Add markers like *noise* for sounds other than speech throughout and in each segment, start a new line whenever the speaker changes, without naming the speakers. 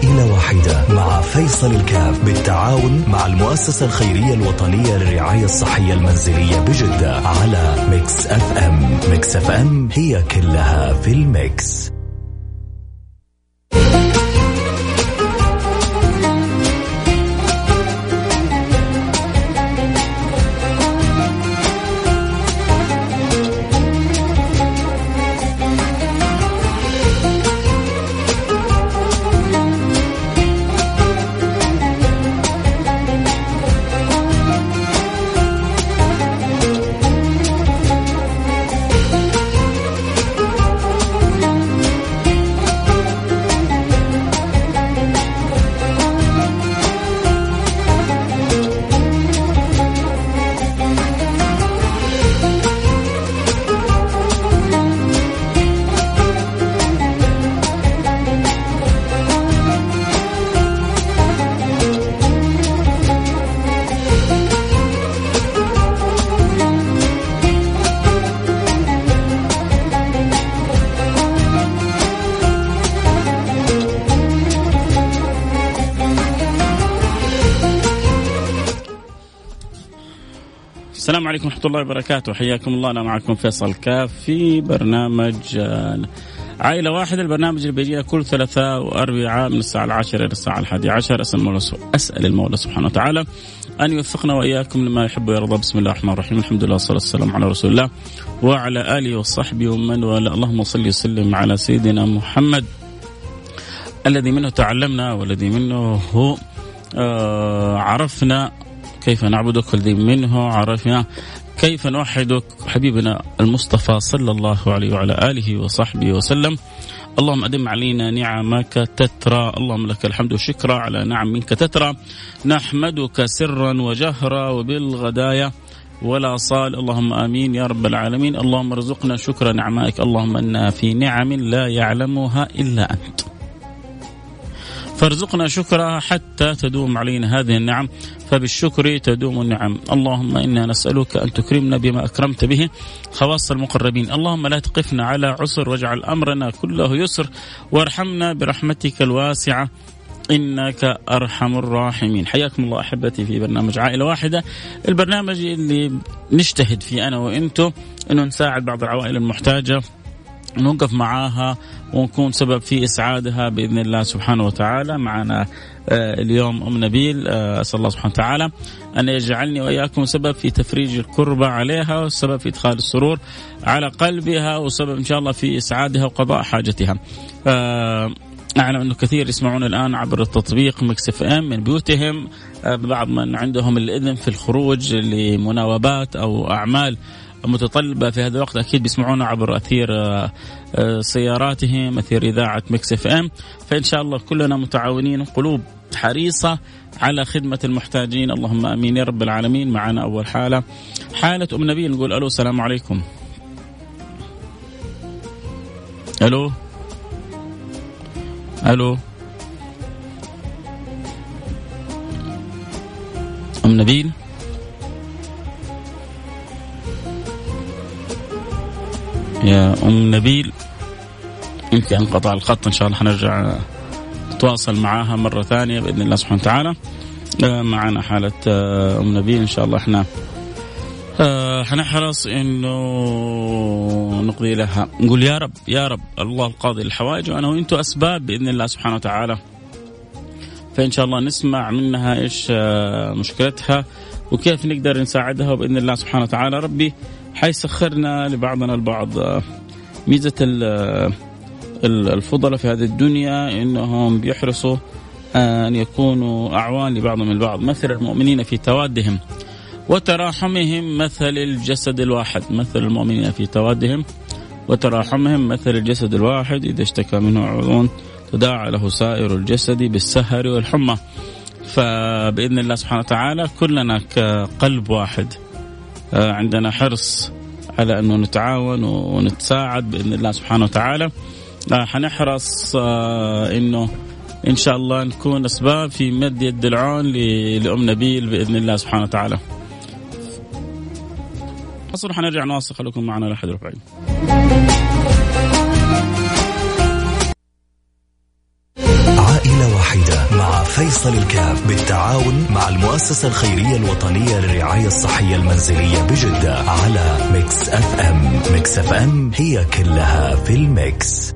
عائلة واحدة مع فيصل الكاف بالتعاون مع المؤسسة الخيرية الوطنية للرعاية الصحية المنزلية بجدة على Mix FM. Mix FM هي كلها في ال mix.
السلام عليكم ورحمة الله وبركاته. حياكم الله. أنا معكم فيصل كاف في برنامج آه، عائلة واحدة. البرنامج اللي بيجينا كل ثلاثاء وأربعاء من الساعة العاشرة إلى الساعة الحادية عشر. أسأل المولى أسأل المولى سبحانه وتعالى أن يوفقنا وإياكم لما يحب ويرضى. بسم الله الرحمن الرحيم. الحمد لله والصلاة والسلام على رسول الله وعلى آله وصحبه ومن والاه. اللهم صل وسلم على سيدنا محمد الذي منه تعلمنا والذي منه هو آه عرفنا كيف نعبدك والذي منه عرفنا؟ كيف نوحدك حبيبنا المصطفى صلى الله عليه وعلى آله وصحبه وسلم؟ اللهم أدم علينا نعمك تترى. اللهم لك الحمد والشكر على نعم منك تترى. نحمدك سرا وجهرا وبالغدايا ولا صال. اللهم آمين يا رب العالمين. اللهم ارزقنا شكر نعمائك. اللهم أنا في نعم لا يعلمها إلا أنت. فارزقنا شكرها حتى تدوم علينا هذه النعم فبالشكر تدوم النعم. اللهم إنا نسألك أن تكرمنا بما أكرمت به خواص المقربين. اللهم لا تقفنا على عسر واجعل أمرنا كله يسر وارحمنا برحمتك الواسعة إنك أرحم الراحمين. حياكم الله أحبتي في برنامج عائلة واحدة. البرنامج اللي نجتهد فيه أنا وأنتم إنه نساعد بعض العوائل المحتاجة نوقف معاها ونكون سبب في إسعادها بإذن الله سبحانه وتعالى معنا آه، اليوم أم نبيل آه، أسأل الله سبحانه وتعالى أن يجعلني وإياكم سبب في تفريج الكربة عليها وسبب في إدخال السرور على قلبها وسبب إن شاء الله في إسعادها وقضاء حاجتها. آه، أعلم أنه كثير يسمعون الآن عبر التطبيق Mix FM من بيوتهم بعض من عندهم الإذن في الخروج لمناوبات أو أعمال متطلبة في هذا الوقت أكيد بيسمعونا عبر أثير آه، آه، سياراتهم أثير إذاعة Mix FM. فإن شاء الله كلنا متعاونين قلوب حريصة على خدمة المحتاجين. اللهم آمين يا رب العالمين. معنا أول حالة حالة أم نبيل نقول ألو السلام عليكم. ألو؟ ألو؟ أم نبيل؟ يا أم نبيل يمكن انقطع الخط إن شاء الله حنرجع نتواصل معاها مرة ثانية بإذن الله سبحانه وتعالى. آه، معنا حالة آه، أم نبيل إن شاء الله إحنا آه، حنحرص إنه نقضي لها. نقول يا رب يا رب الله القاضي للحوائج وأنا وأنتم أسباب بإذن الله سبحانه وتعالى. فإن شاء الله نسمع منها إيش مشكلتها وكيف نقدر نساعدها وباذن الله سبحانه وتعالى. ربي حيسخرنا لبعضنا البعض. ميزة الفضلاء في هذه الدنيا إنهم بيحرصوا أن يكونوا أعوان لبعضهم البعض مثل المؤمنين في توادهم وتراحمهم مثل الجسد الواحد مثل المؤمنين في توادهم وتراحمهم مثل الجسد الواحد إذا اشتكى منه عضو تداعى له سائر الجسد بالسهر والحمى. فبإذن الله سبحانه وتعالى كلنا كقلب واحد عندنا حرص على أنه نتعاون ونتساعد بإذن الله سبحانه وتعالى. آه، حنحرص آه، إنه إن شاء الله نكون أسباب في مد يد العون لأم نبيل بإذن الله سبحانه وتعالى. حصل حنرجع نواصل. خليكم معنا لحد
واحدة فيصل الكاف بالتعاون مع المؤسسة الخيرية الوطنية للرعاية الصحية المنزلية بجدة على Mix FM. Mix FM هي كلها في ال mix.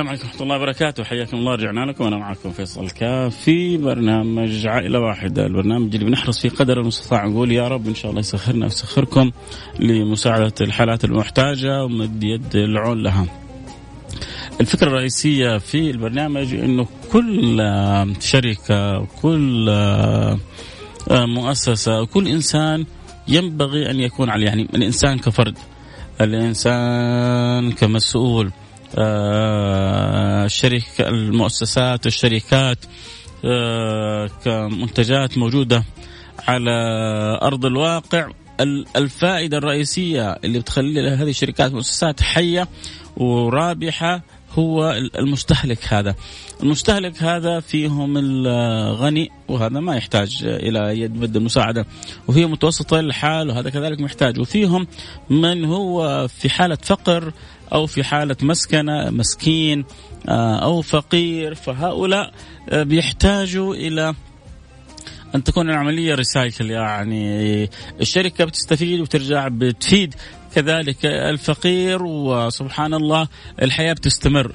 الله وبركاته. حياكم الله رجعنا لكم. وأنا معكم فيصل كاف في برنامج عائلة واحدة. البرنامج اللي بنحرص فيه قدر المستطاع. نقول يا رب إن شاء الله يسخرنا ويسخركم لمساعدة الحالات المحتاجة ومد يد العون لها. الفكرة الرئيسية في البرنامج إنه كل شركة وكل مؤسسة وكل إنسان ينبغي أن يكون عليه يعني الإنسان كفرد الإنسان كمسؤول. الشركة المؤسسات والشركات آه، كمنتجات موجودة على أرض الواقع. الفائدة الرئيسية اللي بتخلي هذه الشركات والمؤسسات حية ورابحة هو المستهلك هذا. المستهلك هذا فيهم الغني وهذا ما يحتاج إلى يد مد المساعدة وفيهم متوسط الحال وهذا كذلك محتاج. وفيهم من هو في حالة فقر أو في حالة مسكنة مسكين آه، أو فقير فهؤلاء آه، بيحتاجوا إلى أن تكون العملية ريسايكل يعني الشركة بتستفيد وترجع بتفيد كذلك الفقير وسبحان الله الحياة بتستمر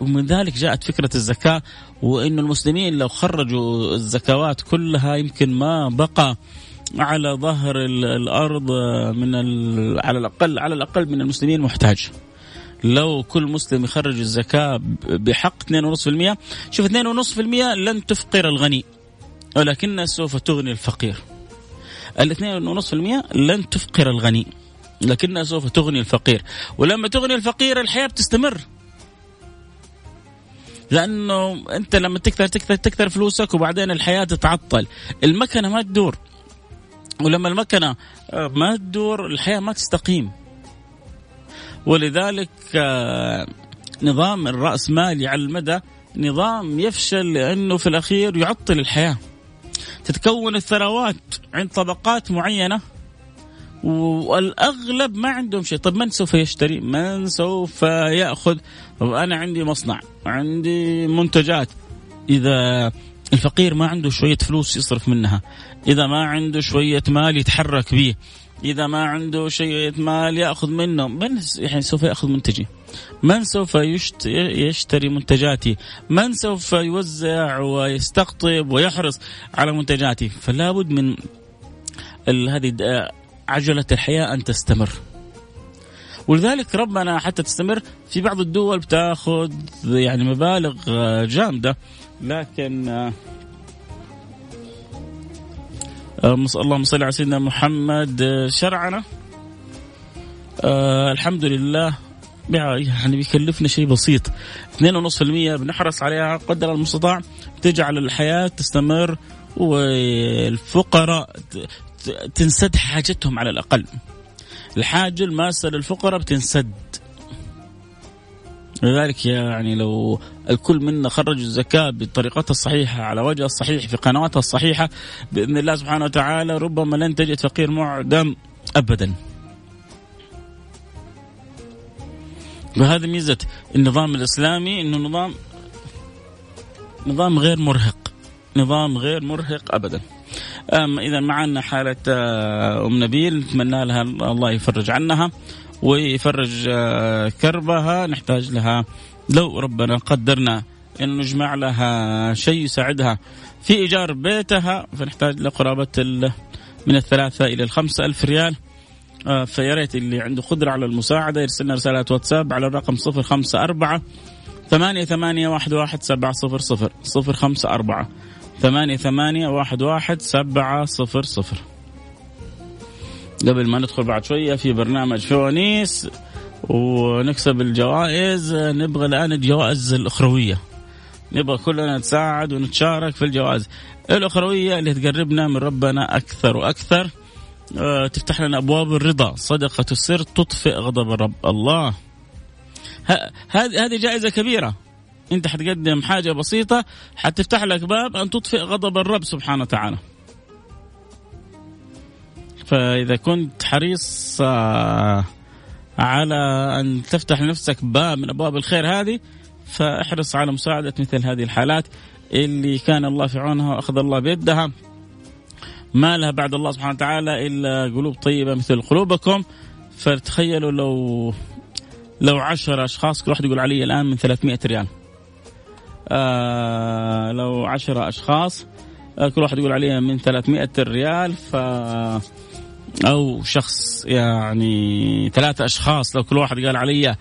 ومن ذلك جاءت فكرة الزكاة وان المسلمين لو خرجوا الزكوات كلها يمكن ما بقى على ظهر الأرض من على الاقل على الأقل من المسلمين محتاج. لو كل مسلم يخرج الزكاة بحق 2.5% شوف 2.5% لن تفقر الغني ولكنها سوف تغني الفقير. في المية لن تفقر الغني لكنها سوف تغني الفقير. ولما تغني الفقير الحياة بتستمر. لأنه أنت لما تكثر تكثر تكثر فلوسك وبعدين الحياة تتعطل. المكنة ما تدور. ولما المكنة آه، ما تدور الحياة ما تستقيم. ولذلك آه، نظام الرأسمالي على المدى نظام يفشل لأنه في الأخير يعطل الحياة. تتكون الثروات عند طبقات معينة والأغلب ما عندهم شيء. طيب من سوف يشتري؟ من سوف يأخذ؟ طب أنا عندي مصنع عندي منتجات. إذا الفقير ما عنده شوية فلوس يصرف منها إذا ما عنده شوية مال يتحرك به. إذا ما عنده شيء مال يأخذ منه. من يعني سوف يأخذ منتجي من سوف يشتري منتجاتي من سوف يوزع ويستقطب ويحرص على منتجاتي فلا بد من هذه عجلة الحياة أن تستمر. ولذلك ربنا حتى تستمر في بعض الدول بتأخذ يعني مبالغ جامدة. لكن اللهم صل على سيدنا محمد آه، شرعنا. آه الحمد لله. يعني بيكلفنا شيء بسيط. 2.5% بنحرص عليها قدر المستطاع. تجعل الحياة تستمر والفقراء تنسد حاجتهم على الأقل. الحاجة الماسة للفقراء بتنسد. لذلك يعني لو الكل منا خرج الزكاة بطريقتها الصحيحة على وجهها الصحيح في قنواتها الصحيحة بإذن الله سبحانه وتعالى ربما لن تجد فقير معدم أبدا. وهذه ميزة النظام الإسلامي أنه نظام نظام غير مرهق نظام غير مرهق أبدا. إذا معنا حالة آه، أم نبيل نتمنى لها الله يفرج عنها. ويفرج آه، كربها. نحتاج لها لو ربنا قدرنا أن نجمع لها شيء يساعدها في إيجار بيتها. فنحتاج لقرابة من الثلاثة إلى الخمسة ألف ريال. آه، فيا ريت اللي عنده قدرة على المساعدة يرسل لنا رسالة واتساب على الرقم صفر خمسة أربعة ثمانية ثمانية واحد واحد سبعة صفر صفر. صفر خمسة أربعة ثمانية ثمانية واحد واحد سبعة صفر صفر. قبل ما ندخل بعد شوية في برنامج فوانيس ونكسب الجوائز نبغى الآن الجوائز الأخروية. نبغى كلنا نتساعد ونتشارك في الجوائز. الأخروية اللي تقربنا من ربنا أكثر وأكثر آه، تفتح لنا أبواب الرضا صدقة السر تطفئ غضب الرب. الله. هذه هذه جائزة كبيرة. أنت حتقدم حاجة بسيطة حتفتح لك باب أن تطفئ غضب الرب سبحانه وتعالى. فإذا كنت حريص آه، على أن تفتح لنفسك باب من أبواب الخير هذه فاحرص على مساعدة مثل هذه الحالات اللي كان الله في عونها وأخذ الله بيدها. ما لها بعد الله سبحانه وتعالى إلا قلوب طيبة مثل قلوبكم. فتخيلوا لو لو عشر أشخاص كل واحد يقول علي الآن من 300 ريال. آه لو عشر أشخاص آه كل واحد يقول علي من 300 ريال ف أو شخص يعني ثلاثة أشخاص. لو كل واحد قال علي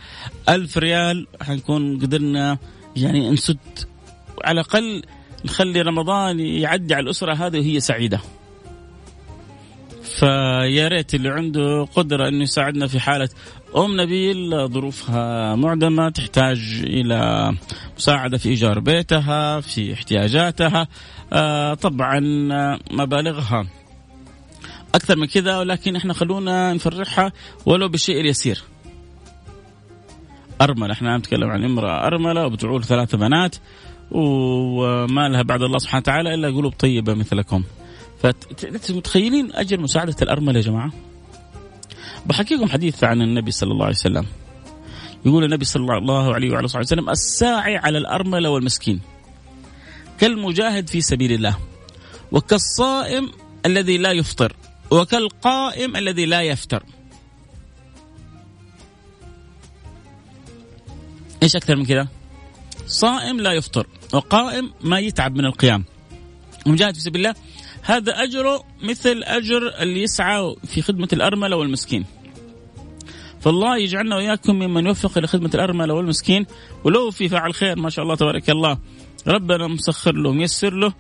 ألف ريال حنكون قدرنا يعني نسد. على الأقل نخلي رمضان يعدي على الأسرة هذه وهي سعيدة. فيا ريت اللي عنده قدرة إنه يساعدنا في حالة أم نبيل ظروفها معدمة تحتاج إلى مساعدة في إيجار بيتها في احتياجاتها آه طبعا مبالغها أكثر من كذا ولكن إحنا خلونا نفرحها ولو بالشيء اليسير أرملة إحنا نتكلم عن امرأة أرملة وبتعول ثلاثة بنات وما لها بعد الله سبحانه وتعالى إلا قلوب طيبة مثلكم متخيلين أجر مساعدة الأرملة يا جماعة؟ بحكيكم حديث عن النبي صلى الله عليه وسلم. يقول النبي صلى الله عليه وعلى صحبه وسلم الساعي على الأرملة والمسكين كالمجاهد في سبيل الله وكالصائم الذي لا يفطر وكالقائم الذي لا يفتر. إيش أكثر من كذا؟ صائم لا يفطر وقائم ما يتعب من القيام. ومجاهد في سبيل الله هذا أجره مثل أجر اللي يسعى في خدمة الأرملة والمسكين فالله يجعلنا وإياكم ممن يوفق إلى خدمة الأرملة والمسكين ولو في فعل خير ما شاء الله تبارك الله ربنا مسخر له ميسر له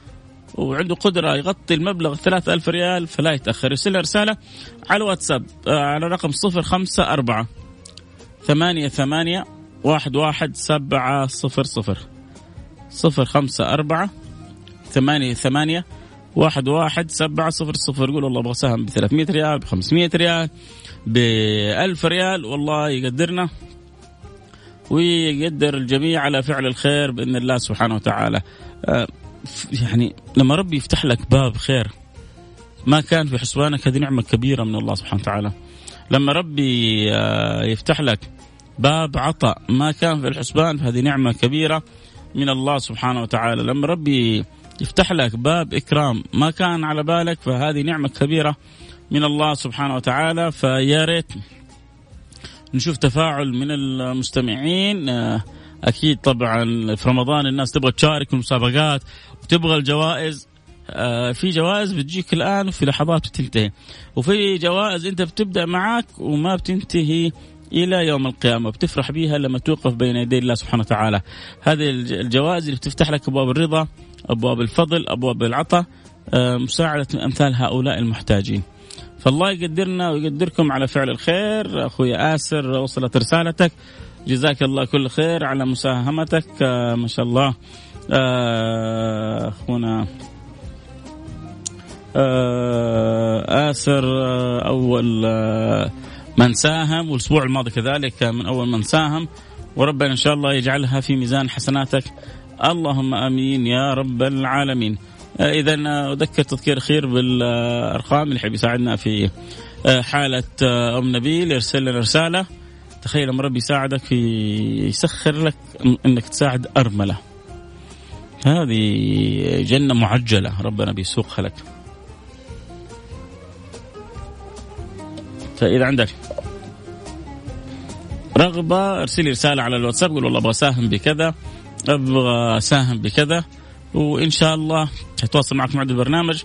وعنده قدرة يغطي المبلغ 3000 ريال فلا يتأخر. يرسل رسالة على الواتساب آه، على رقم 054 ثمانية ثمانية واحد واحد سبعة صفر صفر. صفر خمسة أربعة ثمانية ثمانية واحد واحد سبعة صفر صفر. يقول والله أبغى سهم ب 300 ريال ب 500 ريال ب 1000 ريال والله يقدرنا ويقدر الجميع على فعل الخير بإذن الله سبحانه وتعالى. آه، يعني لما ربي يفتح لك باب خير ما كان في حسبانك هذه نعمة كبيرة من الله سبحانه وتعالى. لما ربي آه، يفتح لك باب عطاء ما كان في الحسبان فهذه نعمة كبيرة من الله سبحانه وتعالى. لما ربي يفتح لك باب إكرام ما كان على بالك فهذه نعمة كبيرة من الله سبحانه وتعالى. فيا ريت نشوف تفاعل من المستمعين آه، أكيد طبعا في رمضان الناس تبغى تشارك المسابقات وتبغى الجوائز. آه، في جوائز بتجيك الآن وفي لحظات بتنتهي. وفي جوائز أنت بتبدأ معك وما بتنتهي إلى يوم القيامة. بتفرح بها لما توقف بين يدي الله سبحانه وتعالى. هذه الجوائز اللي بتفتح لك أبواب الرضا أبواب الفضل أبواب العطاء آه، مساعدة أمثال هؤلاء المحتاجين. فالله يقدرنا ويقدركم على فعل الخير. أخوي اسر وصلت رسالتك. جزاك الله كل خير على مساهمتك آه، ما شاء الله. آه، أخونا آسر أول من ساهم والأسبوع الماضي كذلك من أول من ساهم. وربنا إن شاء الله يجعلها في ميزان حسناتك. اللهم آمين يا رب العالمين. آه، اذا أذكر تذكير خير بالأرقام اللي يحب يساعدنا في آه، حالة آه، أم نبيل يرسل لنا رسالة. تخيل لما ربي يساعدك يسخر لك إنك تساعد أرملة. هذه جنة معجلة ربنا بيسوقها لك. فإذا عندك رغبة ارسلي رسالة على الواتساب قول والله أبغى أساهم بكذا أبغى أساهم بكذا وإن شاء الله حيتواصل معك معد البرنامج.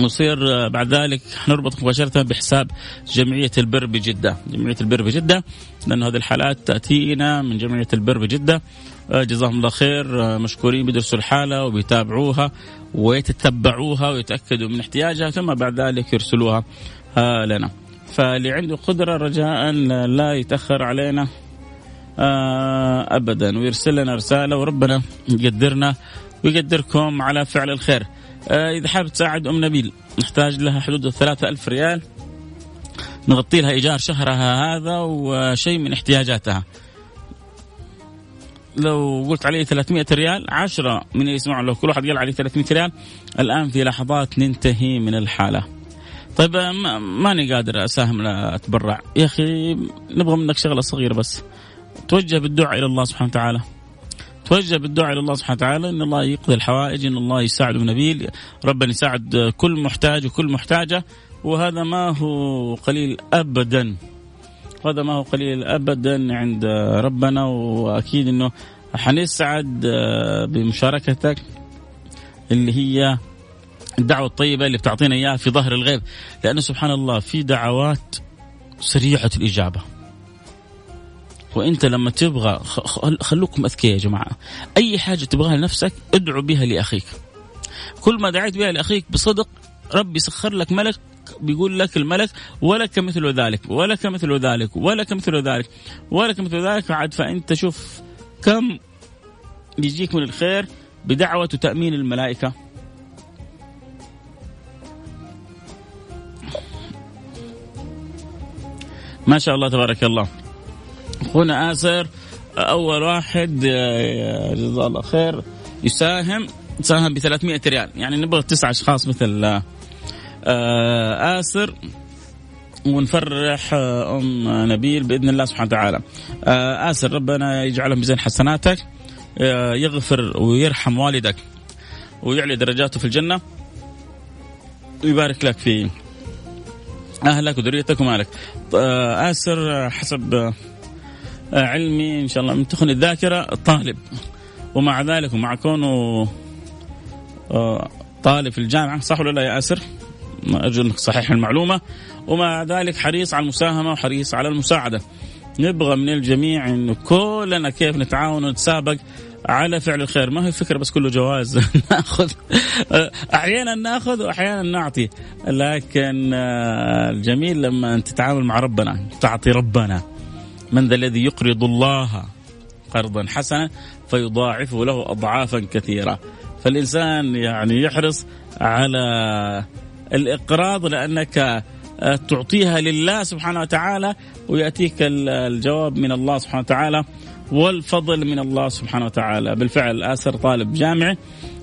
نصير بعد ذلك نربط مباشرة بحساب جمعية البر بجدة. جمعية البر بجدة لأن هذه الحالات تأتينا من جمعية البر بجدة. جزاهم الله خير مشكورين بيدرسوا الحالة وبيتابعوها ويتتبعوها ويتأكدوا من احتياجها ثم بعد ذلك يرسلوها لنا. فاللي عنده قدرة رجاء لا يتأخر علينا أبدا. ويرسل لنا رسالة وربنا يقدرنا ويقدركم على فعل الخير. آه، إذا حابب تساعد أم نبيل نحتاج لها حدود الثلاثة ألف ريال. نغطي لها إيجار شهرها هذا وشيء من احتياجاتها. لو قلت عليه 300 ريال عشرة من اللي لو كل واحد قال عليه 300 ريال الآن في لحظات ننتهي من الحالة. طيب ماني قادر أساهم لا أتبرع. يا أخي نبغى منك شغلة صغيرة بس. توجه بالدعاء إلى الله سبحانه وتعالى. توجه بالدعاء إلى الله سبحانه وتعالى إن الله يقضي الحوائج إن الله يساعد نبيل ربنا يساعد كل محتاج وكل محتاجة وهذا ما هو قليل ابدا. هذا ما هو قليل ابدا عند ربنا وأكيد إنه حنسعد بمشاركتك اللي هي الدعوة الطيبة اللي بتعطينا إياها في ظهر الغيب. لأنه سبحان الله في دعوات سريعة الإجابة. وانت لما تبغى خلوكم أذكياء يا جماعة. أي حاجة تبغاها لنفسك ادعو بها لأخيك. كل ما دعيت بها لأخيك بصدق ربي يسخر لك ملك بيقول لك الملك ولك مثل ذلك ولك مثل ذلك ولك مثل ذلك ولك مثل ذلك. عاد فأنت شوف كم يجيك من الخير بدعوة تأمين الملائكة. ما شاء الله تبارك الله. اخونا آسر أول واحد آه، جزاه الله خير يساهم ساهم ب 300 ريال يعني نبغى تسعة أشخاص مثل آه، آسر ونفرح آه، أم نبيل بإذن الله سبحانه وتعالى. آسر ربنا يجعله ميزان حسناتك يغفر ويرحم والدك ويعلي درجاته في الجنة ويبارك لك في أهلك وذريتك ومالك. آسر حسب علمي إن شاء الله من تخن الذاكرة طالب. ومع ذلك ومع كونه آه، طالب في الجامعة صح ولا لا يا آسر؟ ارجو إنك صحيح المعلومة. ومع ذلك حريص على المساهمة وحريص على المساعدة. نبغى من الجميع انه كلنا كيف نتعاون ونتسابق على فعل الخير. ما هي فكرة بس كله جواز؟ *laughs* ناخذ أحيانا ناخذ واحيانا نعطي. لكن آه، الجميل لما تتعامل مع ربنا تعطي ربنا. من ذا الذي يقرض الله قرضا حسنا فيضاعفه له اضعافا كثيرة. فالإنسان يعني يحرص على الإقراض لأنك تعطيها لله سبحانه وتعالى ويأتيك الجواب من الله سبحانه وتعالى والفضل من الله سبحانه وتعالى. بالفعل آسر طالب جامعي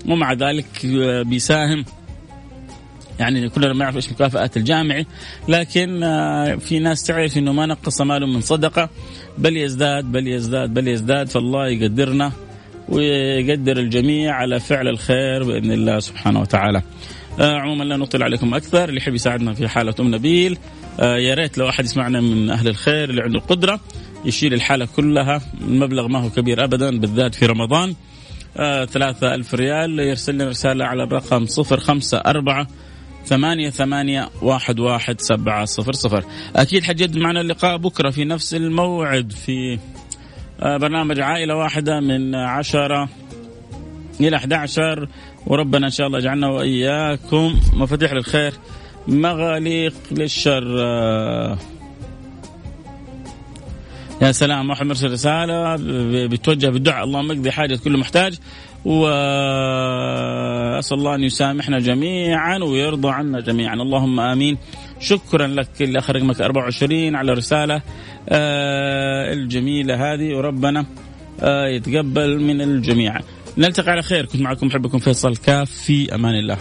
ومع ذلك بيساهم يعني كلنا ما نعرف إيش مكافأة الجامعي لكن آه، في ناس تعرف إنه ما نقص ماله من صدقة بل يزداد بل يزداد بل يزداد فالله يقدرنا ويقدر الجميع على فعل الخير بإذن الله سبحانه وتعالى. آه عموما لا نطيل عليكم أكثر اللي يحب يساعدنا في حالة أم نبيل آه يا ريت لو أحد يسمعنا من أهل الخير اللي عنده القدرة يشيل الحالة كلها المبلغ ما هو كبير ابدا بالذات في رمضان ثلاثة ألف ريال يرسل لنا رسالة على الرقم صفر خمسة أربعة ثمانية ثمانية واحد واحد سبعة صفر صفر. أكيد حجد معنا اللقاء بكرة في نفس الموعد في آه، برنامج عائلة واحدة من عشرة إلى 11 وربنا إن شاء الله يجعلنا وإياكم مفاتيح للخير مغاليق للشر. آه، يا سلام واحد مرسل رسالة بتوجه بالدعاء. اللهم اقضي حاجة كل محتاج. وأسأل الله أن يسامحنا جميعا ويرضى عنا جميعا. اللهم آمين. شكرا لك اللي اخر رقمك 24 على الرساله آه الجميلة هذه وربنا آه يتقبل من الجميع. نلتقي على خير. كنت معكم محبكم فيصل كاف. في أمان الله.